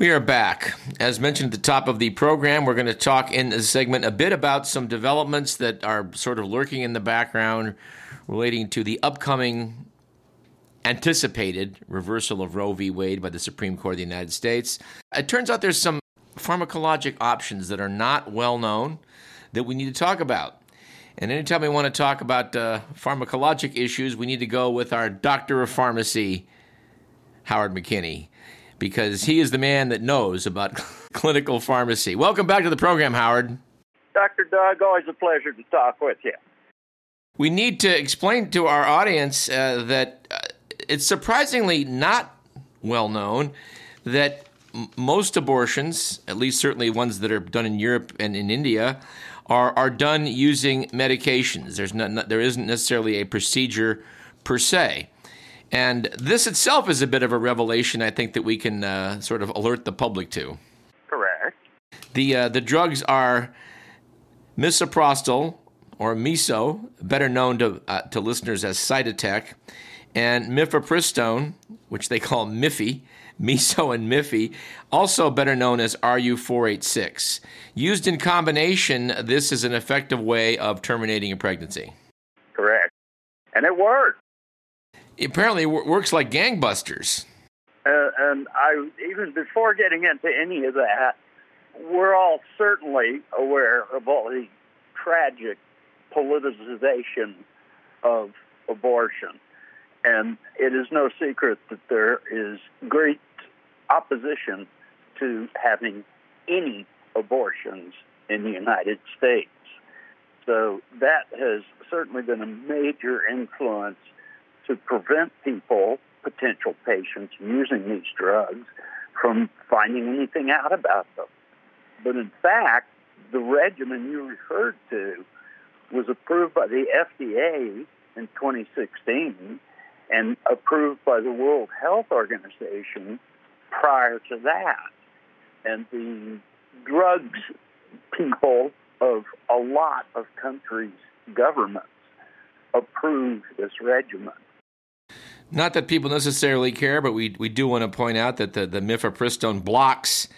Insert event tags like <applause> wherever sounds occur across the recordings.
We are back. As mentioned at the top of the program, we're going to talk in this segment a bit about some developments that are sort of lurking in the background relating to the upcoming anticipated reversal of Roe v. Wade by the Supreme Court of the United States. It turns out there's some pharmacologic options that are not well known that we need to talk about. And anytime we want to talk about uh, pharmacologic issues, we need to go with our doctor of pharmacy, Howard McKinney because he is the man that knows about <laughs> clinical pharmacy. Welcome back to the program, Howard. Dr. Doug, always a pleasure to talk with you. We need to explain to our audience uh, that uh, it's surprisingly not well known that m- most abortions, at least certainly ones that are done in Europe and in India, are, are done using medications. There's not, there isn't necessarily a procedure per se. And this itself is a bit of a revelation, I think, that we can uh, sort of alert the public to. Correct. The, uh, the drugs are misoprostol, or miso, better known to, uh, to listeners as Cytotec, and mifepristone, which they call Miffy, <laughs> miso and Miffy, also better known as RU486. Used in combination, this is an effective way of terminating a pregnancy. Correct. And it works apparently works like gangbusters. Uh, and I, even before getting into any of that, we're all certainly aware of all the tragic politicization of abortion. And it is no secret that there is great opposition to having any abortions in the United States. So that has certainly been a major influence to prevent people, potential patients using these drugs, from finding anything out about them. But in fact, the regimen you referred to was approved by the FDA in 2016 and approved by the World Health Organization prior to that. And the drugs people of a lot of countries' governments approved this regimen. Not that people necessarily care, but we, we do want to point out that the, the mifepristone blocks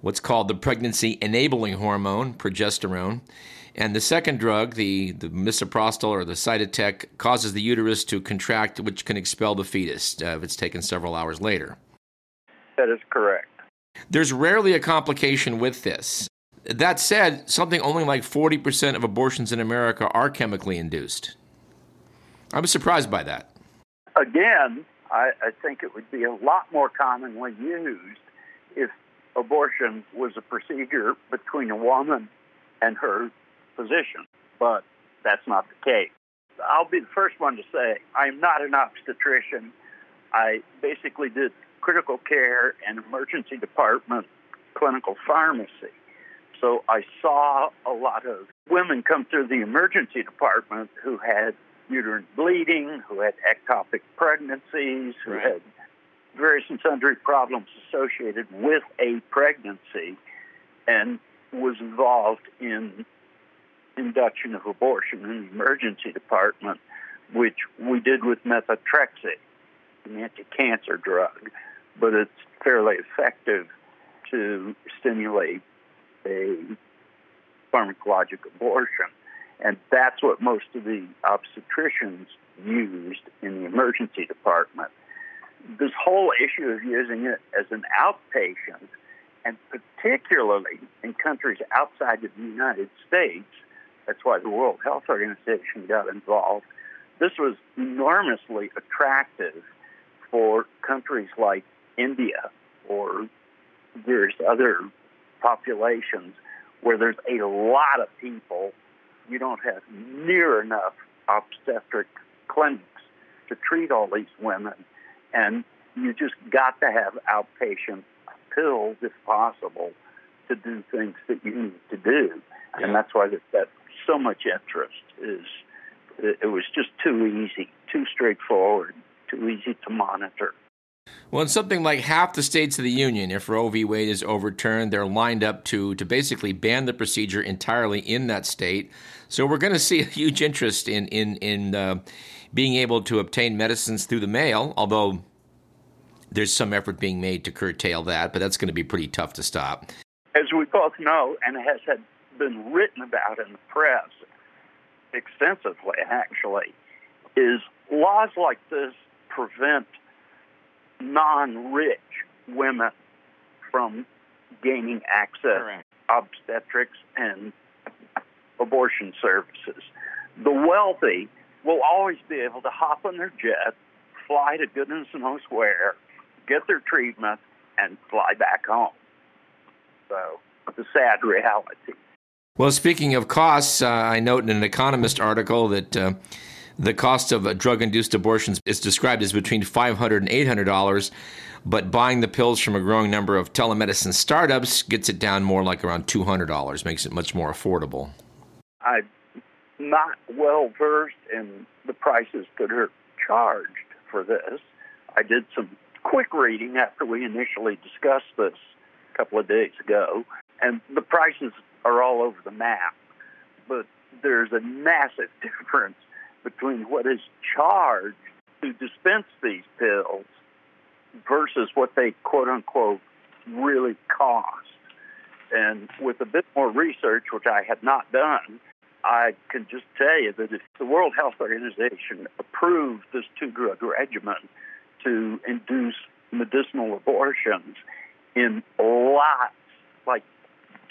what's called the pregnancy enabling hormone, progesterone. And the second drug, the, the misoprostol or the cytotec, causes the uterus to contract, which can expel the fetus uh, if it's taken several hours later. That is correct. There's rarely a complication with this. That said, something only like 40% of abortions in America are chemically induced. I was surprised by that again, I, I think it would be a lot more commonly used if abortion was a procedure between a woman and her physician, but that's not the case. I'll be the first one to say I'm not an obstetrician. I basically did critical care and emergency department clinical pharmacy. So I saw a lot of women come through the emergency department who had uterine bleeding, who had ectopic pregnancies, who right. had various and sundry problems associated with a pregnancy, and was involved in induction of abortion in the emergency department, which we did with methotrexate, an anti-cancer drug, but it's fairly effective to stimulate a pharmacologic abortion. And that's what most of the obstetricians used in the emergency department. This whole issue of using it as an outpatient, and particularly in countries outside of the United States, that's why the World Health Organization got involved. This was enormously attractive for countries like India or various other populations where there's a lot of people you don't have near enough obstetric clinics to treat all these women. And you just got to have outpatient pills, if possible, to do things that you need to do. Yeah. And that's why that, that so much interest is. It was just too easy, too straightforward, too easy to monitor. Well, in something like half the states of the union, if Roe v. Wade is overturned, they're lined up to to basically ban the procedure entirely in that state. So we're going to see a huge interest in in in uh, being able to obtain medicines through the mail. Although there's some effort being made to curtail that, but that's going to be pretty tough to stop. As we both know, and has had been written about in the press extensively, actually, is laws like this prevent non-rich women from gaining access Correct. obstetrics and abortion services. The wealthy will always be able to hop on their jet, fly to goodness knows where, get their treatment, and fly back home. So it's a sad reality. Well, speaking of costs, uh, I note in an Economist article that uh, the cost of drug-induced abortions is described as between $500 and $800, but buying the pills from a growing number of telemedicine startups gets it down more like around $200, makes it much more affordable. I'm not well versed in the prices that are charged for this. I did some quick reading after we initially discussed this a couple of days ago, and the prices are all over the map. But there's a massive <laughs> difference between what is charged to dispense these pills versus what they quote unquote really cost. And with a bit more research, which I had not done, I can just tell you that if the World Health Organization approved this two drug regimen to induce medicinal abortions in lots, like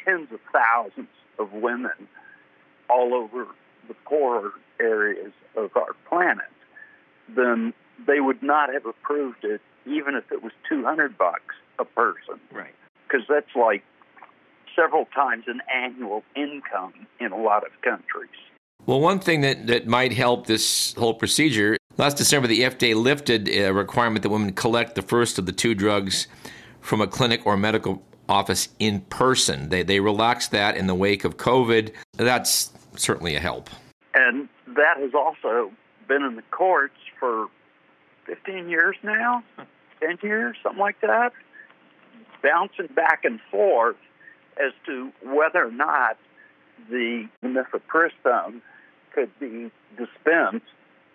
tens of thousands of women all over the poorer areas of our planet, then they would not have approved it even if it was 200 bucks a person. Right. Because that's like several times an annual income in a lot of countries. Well, one thing that, that might help this whole procedure last December, the FDA lifted a requirement that women collect the first of the two drugs from a clinic or medical office in person. They, they relaxed that in the wake of COVID. That's certainly a help. And that has also been in the courts for 15 years now, <laughs> 10 years, something like that, bouncing back and forth as to whether or not the mifepristone could be dispensed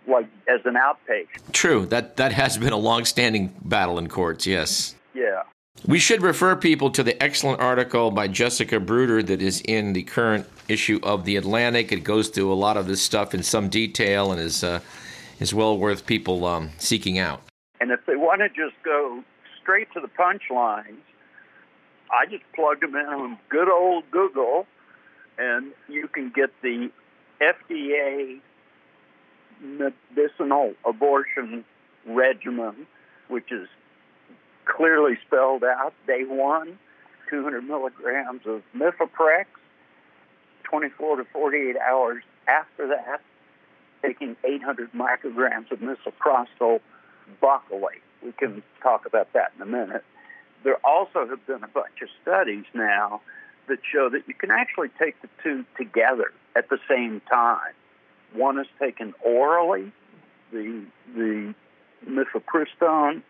like as an outpatient. True. That that has been a long-standing battle in courts. Yes. Yeah. We should refer people to the excellent article by Jessica Bruder that is in the current issue of the Atlantic. It goes through a lot of this stuff in some detail and is uh, is well worth people um, seeking out. And if they want to just go straight to the punchlines, I just plugged them in on good old Google, and you can get the FDA medicinal abortion regimen, which is clearly spelled out. Day one, 200 milligrams of mifeprex. 24 to 48 hours after that, taking 800 micrograms of misoprostol buccally. We can talk about that in a minute. There also have been a bunch of studies now that show that you can actually take the two together at the same time. One is taken orally, the the mifepristone,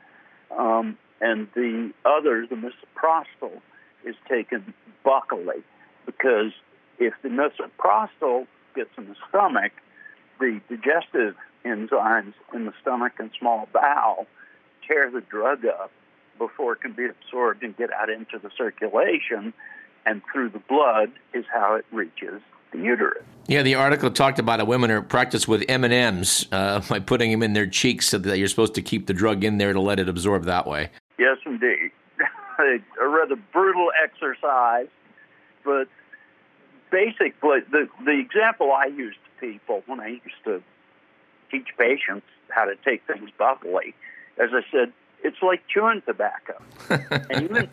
um, and the other, the misoprostol, is taken buccally because if the misoprostol gets in the stomach, the digestive enzymes in the stomach and small bowel tear the drug up before it can be absorbed and get out into the circulation, and through the blood is how it reaches the uterus. Yeah, the article talked about a women are practiced with M and M's uh, <laughs> by putting them in their cheeks so that you're supposed to keep the drug in there to let it absorb that way. Yes, indeed. <laughs> a rather brutal exercise, but basically the the example I use to people when I used to teach patients how to take things buccally, as I said, it's like chewing tobacco. <laughs> and even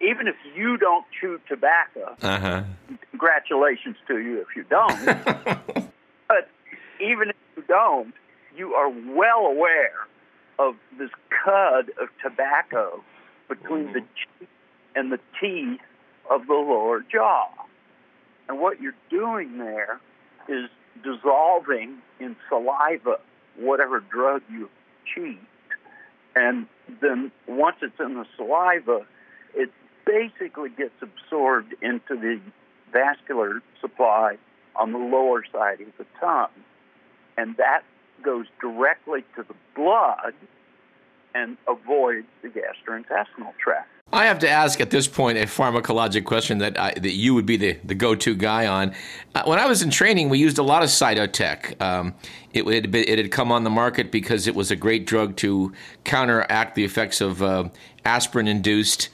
even if you don't chew tobacco, uh-huh. congratulations to you if you don't. <laughs> but even if you don't, you are well aware of this cud of tobacco between the cheek and the teeth of the lower jaw. And what you're doing there is dissolving in saliva whatever drug you cheat. And then once it's in the saliva, it basically gets absorbed into the vascular supply on the lower side of the tongue. And that goes directly to the blood and avoids the gastrointestinal tract. I have to ask at this point a pharmacologic question that I, that you would be the, the go to guy on. Uh, when I was in training, we used a lot of Cytotec. Um, it, it, it, had come on the market because it was a great drug to counteract the effects of uh, aspirin induced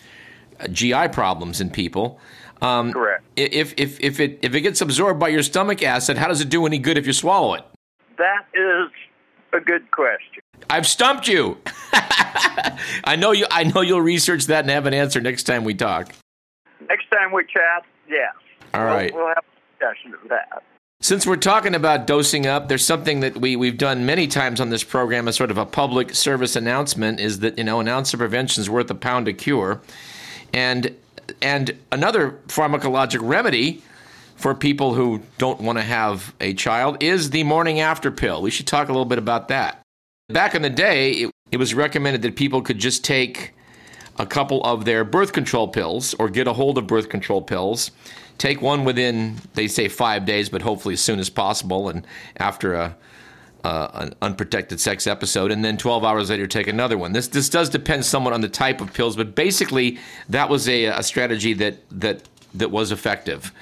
uh, GI problems in people. Um, Correct. If, if, if, it, if it gets absorbed by your stomach acid, how does it do any good if you swallow it? That is a good question. I've stumped you. <laughs> I know you. I know you'll research that and have an answer next time we talk. Next time we chat, yes. All right. We'll, we'll have a discussion of that. Since we're talking about dosing up, there's something that we, we've done many times on this program as sort of a public service announcement is that, you know, an ounce of prevention is worth a pound of cure. And and another pharmacologic remedy for people who don't want to have a child is the morning after pill. We should talk a little bit about that. Back in the day, it, it was recommended that people could just take a couple of their birth control pills or get a hold of birth control pills. Take one within, they say, five days, but hopefully as soon as possible, and after a an unprotected sex episode, and then 12 hours later take another one. This this does depend somewhat on the type of pills, but basically that was a, a strategy that that that was effective.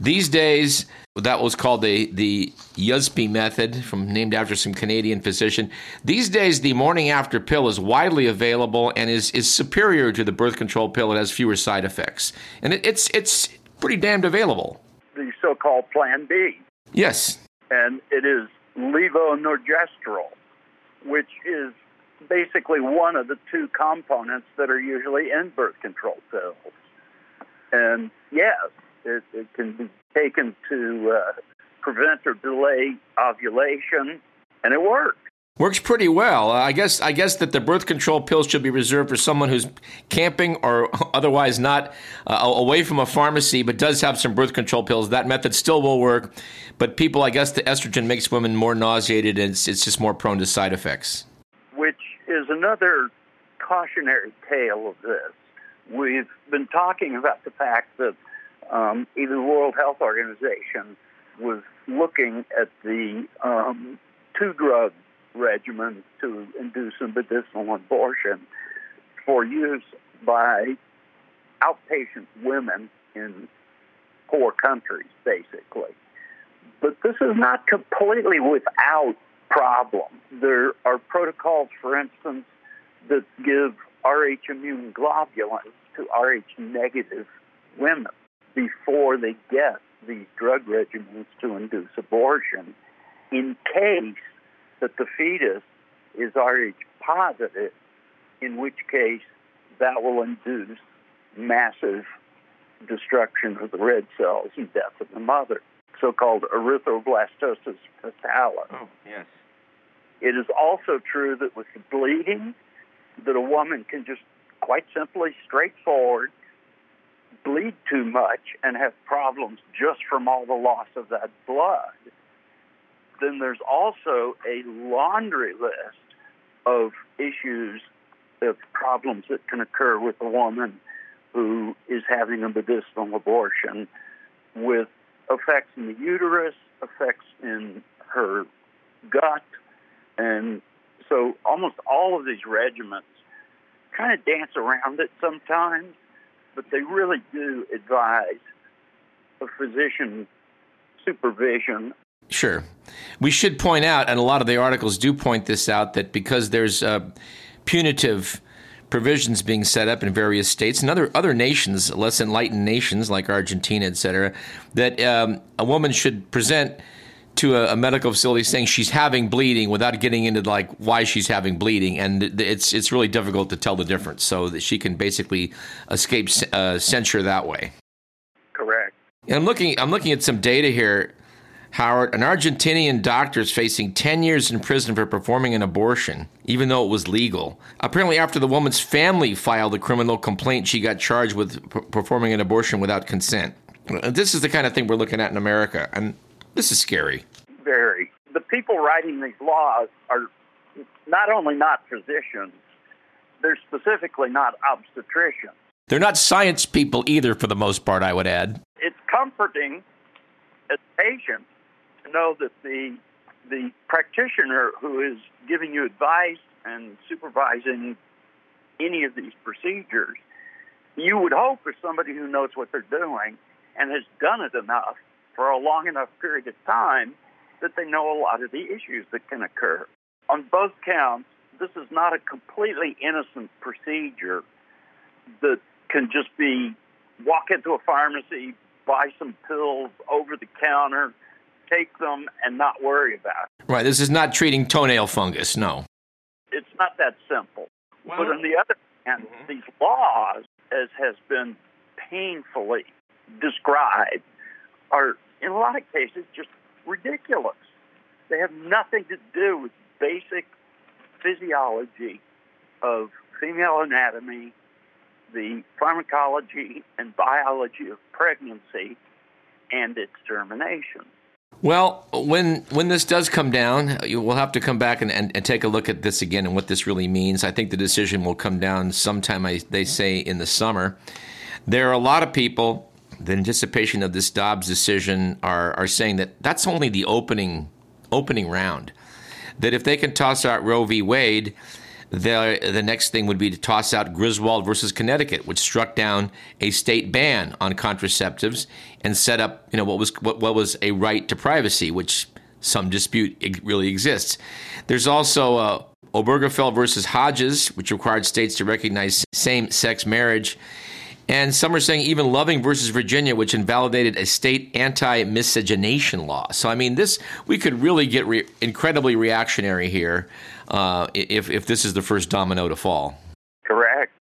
These days, that was called the the Yuzpe method, from named after some Canadian physician. These days, the morning after pill is widely available and is is superior to the birth control pill. It has fewer side effects, and it, it's it's pretty damned available. The so-called Plan B. Yes. And it is levonorgestrel, which is basically one of the two components that are usually in birth control pills. And yes, it, it can be taken to uh, prevent or delay ovulation, and it works. Works pretty well. I guess. I guess that the birth control pills should be reserved for someone who's camping or <laughs> otherwise not uh, away from a pharmacy, but does have some birth control pills. That method still will work, but people, I guess, the estrogen makes women more nauseated, and it's, it's just more prone to side effects. Which is another cautionary tale of this. We've been talking about the fact that um, even the World Health Organization was looking at the um, two drug regimen to induce a medicinal abortion for use by outpatient women in poor countries, basically. But this is not completely without problem. There are protocols, for instance, that give Rh immune globulins to Rh negative women before they get these drug regimens to induce abortion in case that the fetus is Rh positive, in which case that will induce massive destruction of the red cells and death of the mother, so called erythroblastosis fetalis. Oh, yes. It is also true that with the bleeding, that a woman can just quite simply, straightforward, bleed too much and have problems just from all the loss of that blood, then there's also a laundry list of issues, of problems that can occur with a woman who is having a medicinal abortion with effects in the uterus, effects in her gut, and so almost all of these regiments kind of dance around it sometimes but they really do advise a physician supervision. Sure. We should point out, and a lot of the articles do point this out, that because there's uh, punitive provisions being set up in various states and other other nations, less enlightened nations like Argentina, et cetera, that um, a woman should present to a, a, medical facility saying she's having bleeding without getting into like why she's having bleeding, and it's it's really difficult to tell the difference. So that she can basically escape uh, censure that way. Correct. And I'm looking I'm looking at some data here. Howard, an Argentinian doctor is facing 10 years in prison for performing an abortion, even though it was legal. Apparently, after the woman's family filed a criminal complaint, she got charged with p- performing an abortion without consent. This is the kind of thing we're looking at in America. And this is scary. Very. The people writing these laws are not only not physicians, they're specifically not obstetricians. They're not science people either, for the most part, I would add. It's comforting as a patient to know that the the practitioner who is giving you advice and supervising any of these procedures, you would hope as somebody who knows what they're doing and has done it enough for a long enough period of time that they know a lot of the issues that can occur. On both counts, this is not a completely innocent procedure that can just be walk into a pharmacy, buy some pills over the counter, take them, and not worry about it. Right. This is not treating toenail fungus. No. It's not that simple. Well, but on the other hand, mm-hmm. these laws, as has been painfully described, are in a lot of cases just ridiculous. They have nothing to do with basic physiology of female anatomy, the pharmacology and biology of pregnancy, and its termination. Well, when when this does come down, we'll have to come back and, and, and, take a look at this again and what this really means. I think the decision will come down sometime, I, they say, in the summer. There are a lot of people, the anticipation of this Dobbs decision, are, are saying that that's only the opening opening round. That if they can toss out Roe v. Wade, the, the next thing would be to toss out Griswold versus Connecticut, which struck down a state ban on contraceptives and set up, you know, what was what, what was a right to privacy, which some dispute really exists. There's also uh, Obergefell versus Hodges, which required states to recognize same-sex marriage. And some are saying even Loving versus Virginia, which invalidated a state anti miscegenation law. So, I mean, this, we could really get re- incredibly reactionary here uh, if, if this is the first domino to fall. Correct.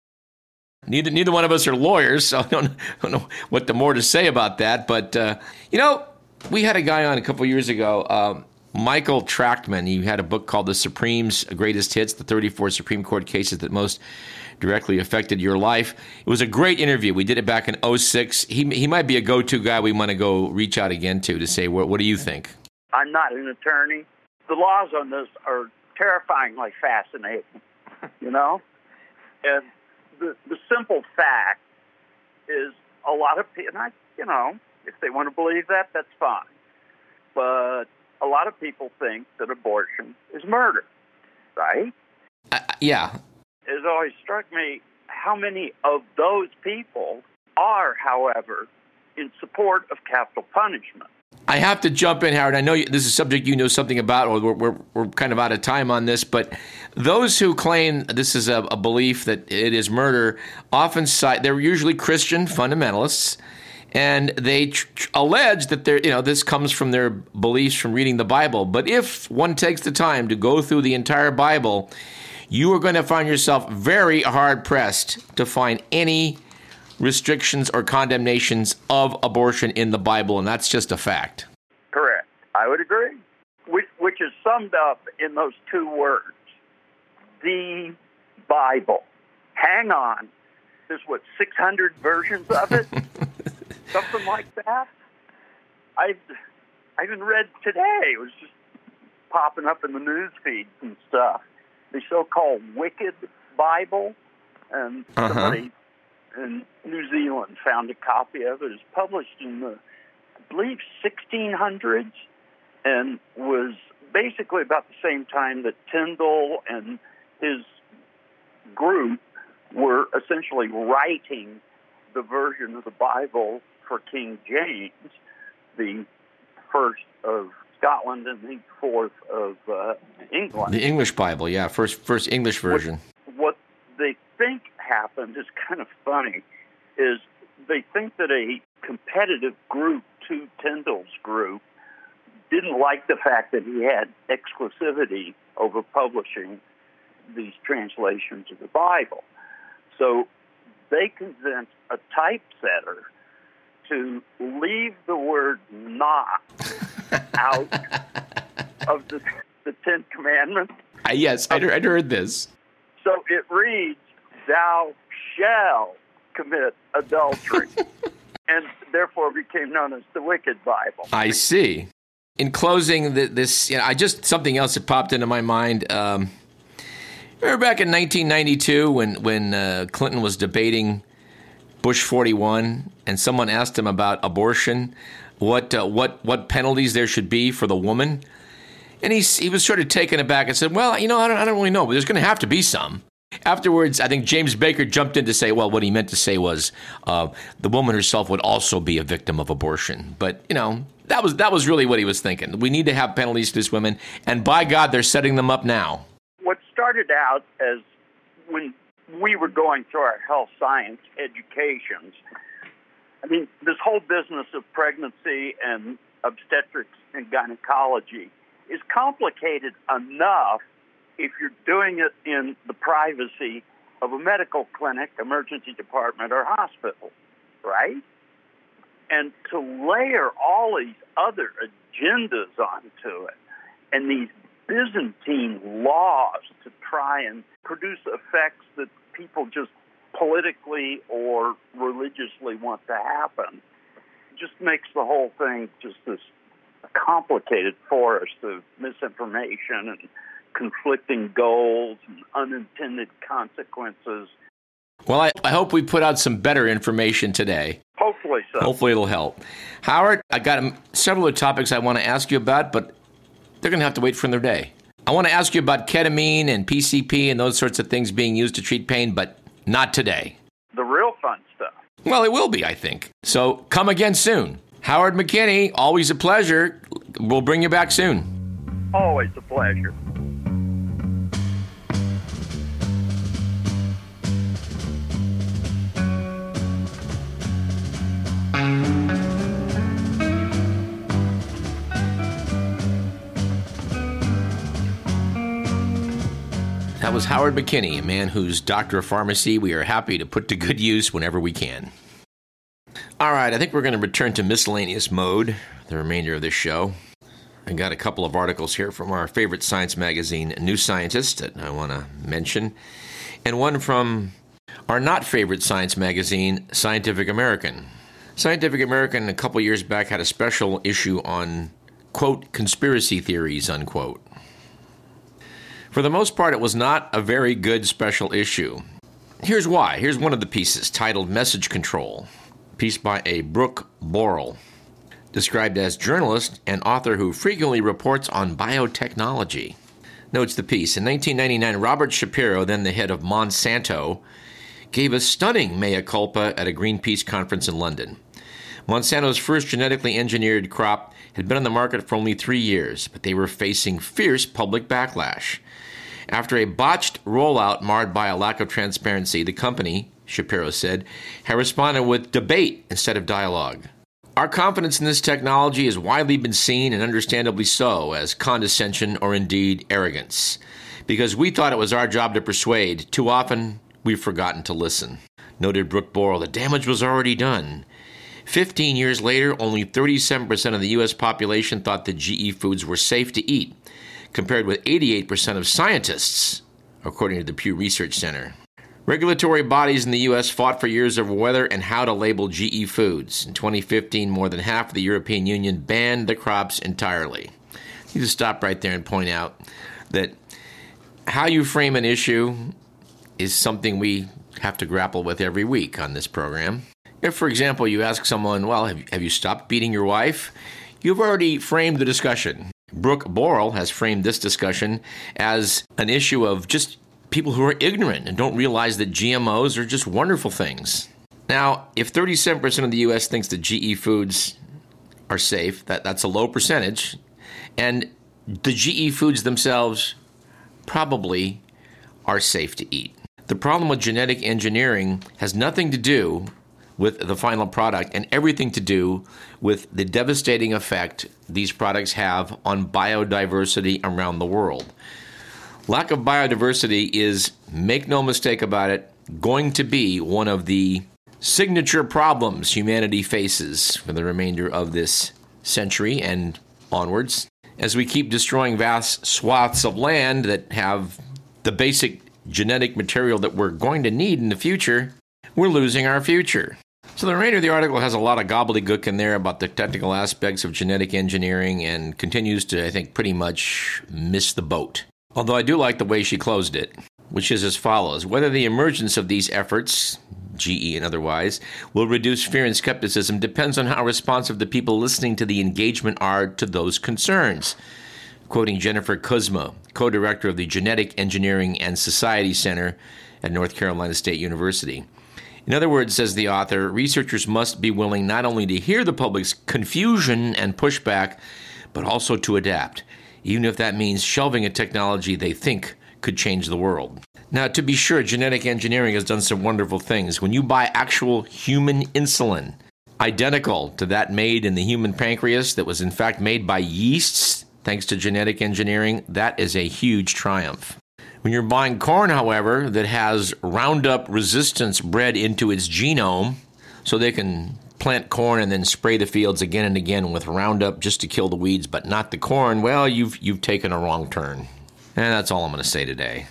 Neither, neither one of us are lawyers, so I don't, I don't know what the more to say about that. But, uh, you know, we had a guy on a couple years ago, um, Michael Trachtman. He had a book called The Supreme's Greatest Hits, the 34 Supreme Court cases that most directly affected your life. It was a great interview. We did it back in 06. He, he might be a go to guy we want to go reach out again to to say, what, what do you think? I'm not an attorney. The laws on this are terrifyingly fascinating, you know? And the, the simple fact is a lot of people, and I, you know, if they want to believe that, that's fine. But a lot of people think that abortion is murder, right? Uh, yeah. It's always struck me how many of those people are, however, in support of capital punishment. I have to jump in, Howard. I know this is a subject you know something about, or we're, we're, we're kind of out of time on this, but those who claim this is a, a belief that it is murder often cite, they're usually Christian fundamentalists, and they tr- tr- allege that you know, this comes from their beliefs from reading the Bible. But if one takes the time to go through the entire Bible, you are going to find yourself very hard pressed to find any restrictions or condemnations of abortion in the Bible, and that's just a fact. Correct. I would agree. Which, which is summed up in those two words the Bible. Hang on. There's what, 600 versions of it? <laughs> Something like that? I, I even read today, it was just popping up in the news feeds and stuff. The so called Wicked Bible. And uh-huh. somebody in New Zealand found a copy of it. It's published in the, I believe, 1600s, and was basically about the same time that Tyndale and his group were essentially writing the version of the Bible for King James, the first of Scotland and the fourth of uh, England. The English Bible, yeah, first first English version. What, what they think happened is <laughs> kind of funny is they think that a competitive group to Tyndale's group didn't like the fact that he had exclusivity over publishing these translations of the Bible. So they convinced a typesetter to leave the word not out <laughs> of the, the Ten Commandments. Uh, yes, I'd, I'd heard this. So it reads, Thou shall commit adultery, <laughs> and therefore became known as the Wicked Bible. I see. In closing, this you know, I just something else that popped into my mind. Um, remember back in 1992 when when uh, Clinton was debating Bush 41, and someone asked him about abortion, what uh, what what penalties there should be for the woman. And he, he was sort of taken aback and said, Well, you know, I don't, I don't really know, but there's going to have to be some. Afterwards, I think James Baker jumped in to say, well, what he meant to say was uh, the woman herself would also be a victim of abortion. But, you know, that was, that was really what he was thinking. We need to have penalties for this women, and by God, they're setting them up now. What started out as when we were going through our health science educations, I mean, this whole business of pregnancy and obstetrics and gynecology is complicated enough if you're doing it in the privacy of a medical clinic, emergency department, or hospital, right? And to layer all these other agendas onto it and these Byzantine laws try and produce effects that people just politically or religiously want to happen just makes the whole thing just this complicated forest of misinformation and conflicting goals and unintended consequences. Well, I, I, hope we put out some better information today. Hopefully so. Hopefully it'll help. Howard, I got um, several topics I want to ask you about, but they're going to have to wait for another day. I want to ask you about ketamine and PCP and those sorts of things being used to treat pain, but not today. The real fun stuff. Well, it will be, I think. So come again soon. Howard McKinney, always a pleasure. We'll bring you back soon. Always a pleasure. Was Howard McKinney, a man whose doctor of pharmacy we are happy to put to good use whenever we can. All right, I think we're going to return to miscellaneous mode the remainder of this show. I got a couple of articles here from our favorite science magazine, New Scientist, that I want to mention, and one from our not favorite science magazine, Scientific American. Scientific American, a couple years back, had a special issue on, quote, conspiracy theories, unquote. For the most part, it was not a very good special issue. Here's why. Here's one of the pieces titled Message Control, piece by a Brooke Borel, described as journalist and author who frequently reports on biotechnology. Notes the piece. In 1999, Robert Shapiro, then the head of Monsanto, gave a stunning mea culpa at a Greenpeace conference in London. Monsanto's first genetically engineered crop had been on the market for only three years, but they were facing fierce public backlash. After a botched rollout marred by a lack of transparency, the company, Shapiro said, had responded with debate instead of dialogue. Our confidence in this technology has widely been seen, and understandably so, as condescension or indeed arrogance. Because we thought it was our job to persuade, too often we've forgotten to listen. Noted Brooke Borel, the damage was already done. 15 years later, only 37% of the U.S. population thought that GE foods were safe to eat, compared with 88% of scientists, according to the Pew Research Center. Regulatory bodies in the U.S. fought for years over whether and how to label GE foods. In 2015, more than half of the European Union banned the crops entirely. You just stop right there and point out that how you frame an issue is something we have to grapple with every week on this program. If, for example, you ask someone, Well, have, have you stopped beating your wife? You've already framed the discussion. Brooke Borel has framed this discussion as an issue of just people who are ignorant and don't realize that GMOs are just wonderful things. Now, if 37% of the US thinks that GE foods are safe, that, that's a low percentage, and the GE foods themselves probably are safe to eat. The problem with genetic engineering has nothing to do with the final product and everything to do with the devastating effect these products have on biodiversity around the world. Lack of biodiversity is, make no mistake about it, going to be one of the signature problems humanity faces for the remainder of this century and onwards. As we keep destroying vast swaths of land that have the basic genetic material that we're going to need in the future, we're losing our future. So the remainder of the article has a lot of gobbledygook in there about the technical aspects of genetic engineering and continues to, I think, pretty much miss the boat. Although I do like the way she closed it, which is as follows Whether the emergence of these efforts, GE and otherwise, will reduce fear and skepticism depends on how responsive the people listening to the engagement are to those concerns. quoting Jennifer Kuzma, co director of the Genetic Engineering and Society Center at North Carolina State University. In other words, says the author, researchers must be willing not only to hear the public's confusion and pushback, but also to adapt, even if that means shelving a technology they think could change the world. Now, to be sure, genetic engineering has done some wonderful things. When you buy actual human insulin, identical to that made in the human pancreas that was in fact made by yeasts, thanks to genetic engineering, that is a huge triumph. When you're buying corn, however, that has Roundup resistance bred into its genome, so they can plant corn and then spray the fields again and again with Roundup just to kill the weeds, but not the corn, well, you've, you've taken a wrong turn. And that's all I'm going to say today.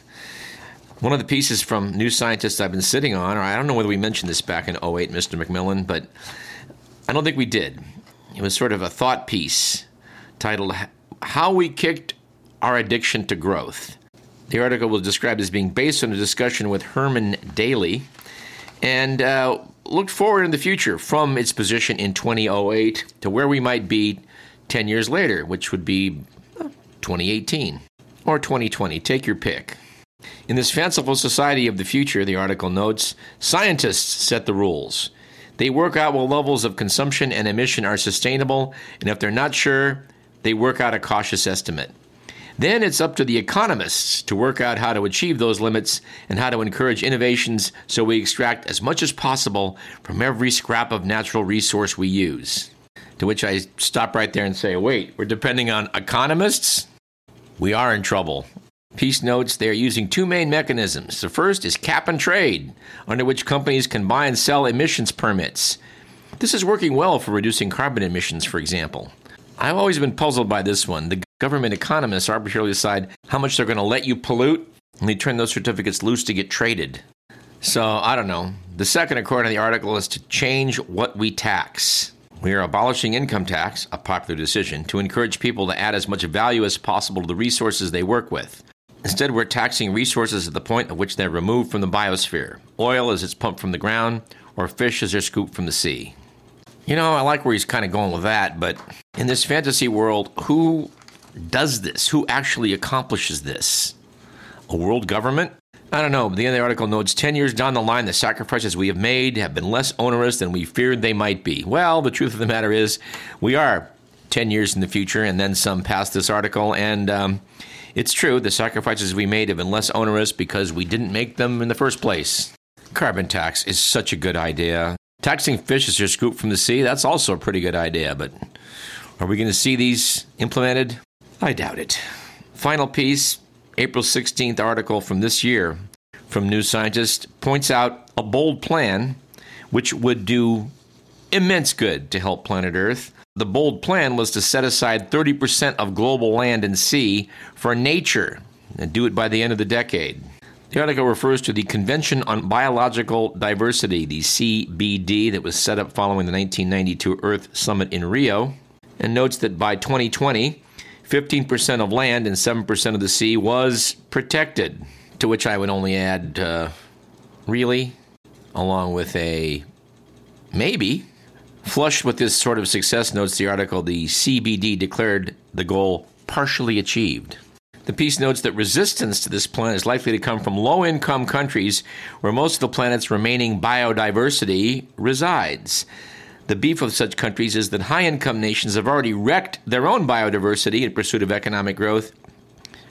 One of the pieces from New Scientist I've been sitting on, or I don't know whether we mentioned this back in 08, Mr. McMillan, but I don't think we did. It was sort of a thought piece titled How We Kicked Our Addiction to Growth. The article was described as being based on a discussion with Herman Daly and uh, looked forward in the future from its position in 2008 to where we might be 10 years later, which would be uh, 2018 or 2020. Take your pick. In this fanciful society of the future, the article notes, scientists set the rules. They work out what levels of consumption and emission are sustainable, and if they're not sure, they work out a cautious estimate. Then it's up to the economists to work out how to achieve those limits and how to encourage innovations so we extract as much as possible from every scrap of natural resource we use. To which I stop right there and say, wait, we're depending on economists? We are in trouble. Piece notes they are using two main mechanisms. The first is cap and trade, under which companies can buy and sell emissions permits. This is working well for reducing carbon emissions, for example. I've always been puzzled by this one. The government economists arbitrarily decide how much they're going to let you pollute, and they turn those certificates loose to get traded. So, I don't know. The second, according to the article, is to change what we tax. We are abolishing income tax, a popular decision, to encourage people to add as much value as possible to the resources they work with. Instead, we're taxing resources at the point at which they're removed from the biosphere oil as it's pumped from the ground, or fish as they're scooped from the sea. You know, I like where he's kind of going with that, but in this fantasy world, who does this? Who actually accomplishes this? A world government? I don't know. The end of the article notes 10 years down the line, the sacrifices we have made have been less onerous than we feared they might be. Well, the truth of the matter is, we are 10 years in the future and then some past this article, and um, it's true, the sacrifices we made have been less onerous because we didn't make them in the first place. Carbon tax is such a good idea. Taxing fish as you're scooped from the sea, that's also a pretty good idea, but are we going to see these implemented? I doubt it. Final piece April 16th article from this year from New Scientist points out a bold plan which would do immense good to help planet Earth. The bold plan was to set aside 30% of global land and sea for nature and do it by the end of the decade. The article refers to the Convention on Biological Diversity, the CBD, that was set up following the 1992 Earth Summit in Rio, and notes that by 2020, 15% of land and 7% of the sea was protected. To which I would only add, uh, really, along with a maybe. Flushed with this sort of success, notes the article, the CBD declared the goal partially achieved. The piece notes that resistance to this plan is likely to come from low income countries where most of the planet's remaining biodiversity resides. The beef of such countries is that high income nations have already wrecked their own biodiversity in pursuit of economic growth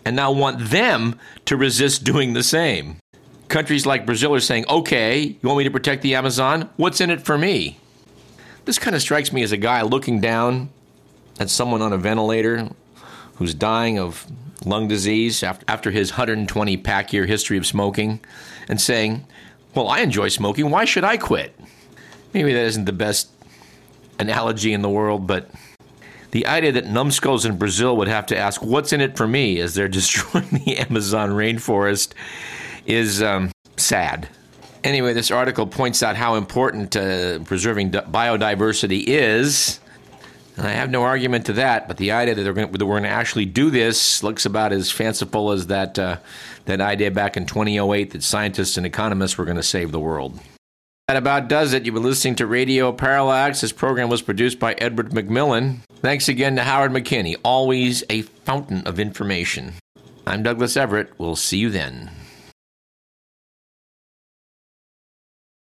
and now want them to resist doing the same. Countries like Brazil are saying, okay, you want me to protect the Amazon? What's in it for me? This kind of strikes me as a guy looking down at someone on a ventilator who's dying of lung disease after his 120 pack year history of smoking and saying, Well, I enjoy smoking. Why should I quit? Maybe that isn't the best analogy in the world, but the idea that numbskulls in Brazil would have to ask, What's in it for me as they're <laughs> destroying the Amazon rainforest is um, sad. Anyway, this article points out how important uh, preserving biodiversity is. And I have no argument to that, but the idea that, that we're going to actually do this looks about as fanciful as that, uh, that idea back in 2008 that scientists and economists were going to save the world. That about does it. You've been listening to Radio Parallax. This program was produced by Edward McMillan. Thanks again to Howard McKinney, always a fountain of information. I'm Douglas Everett. We'll see you then.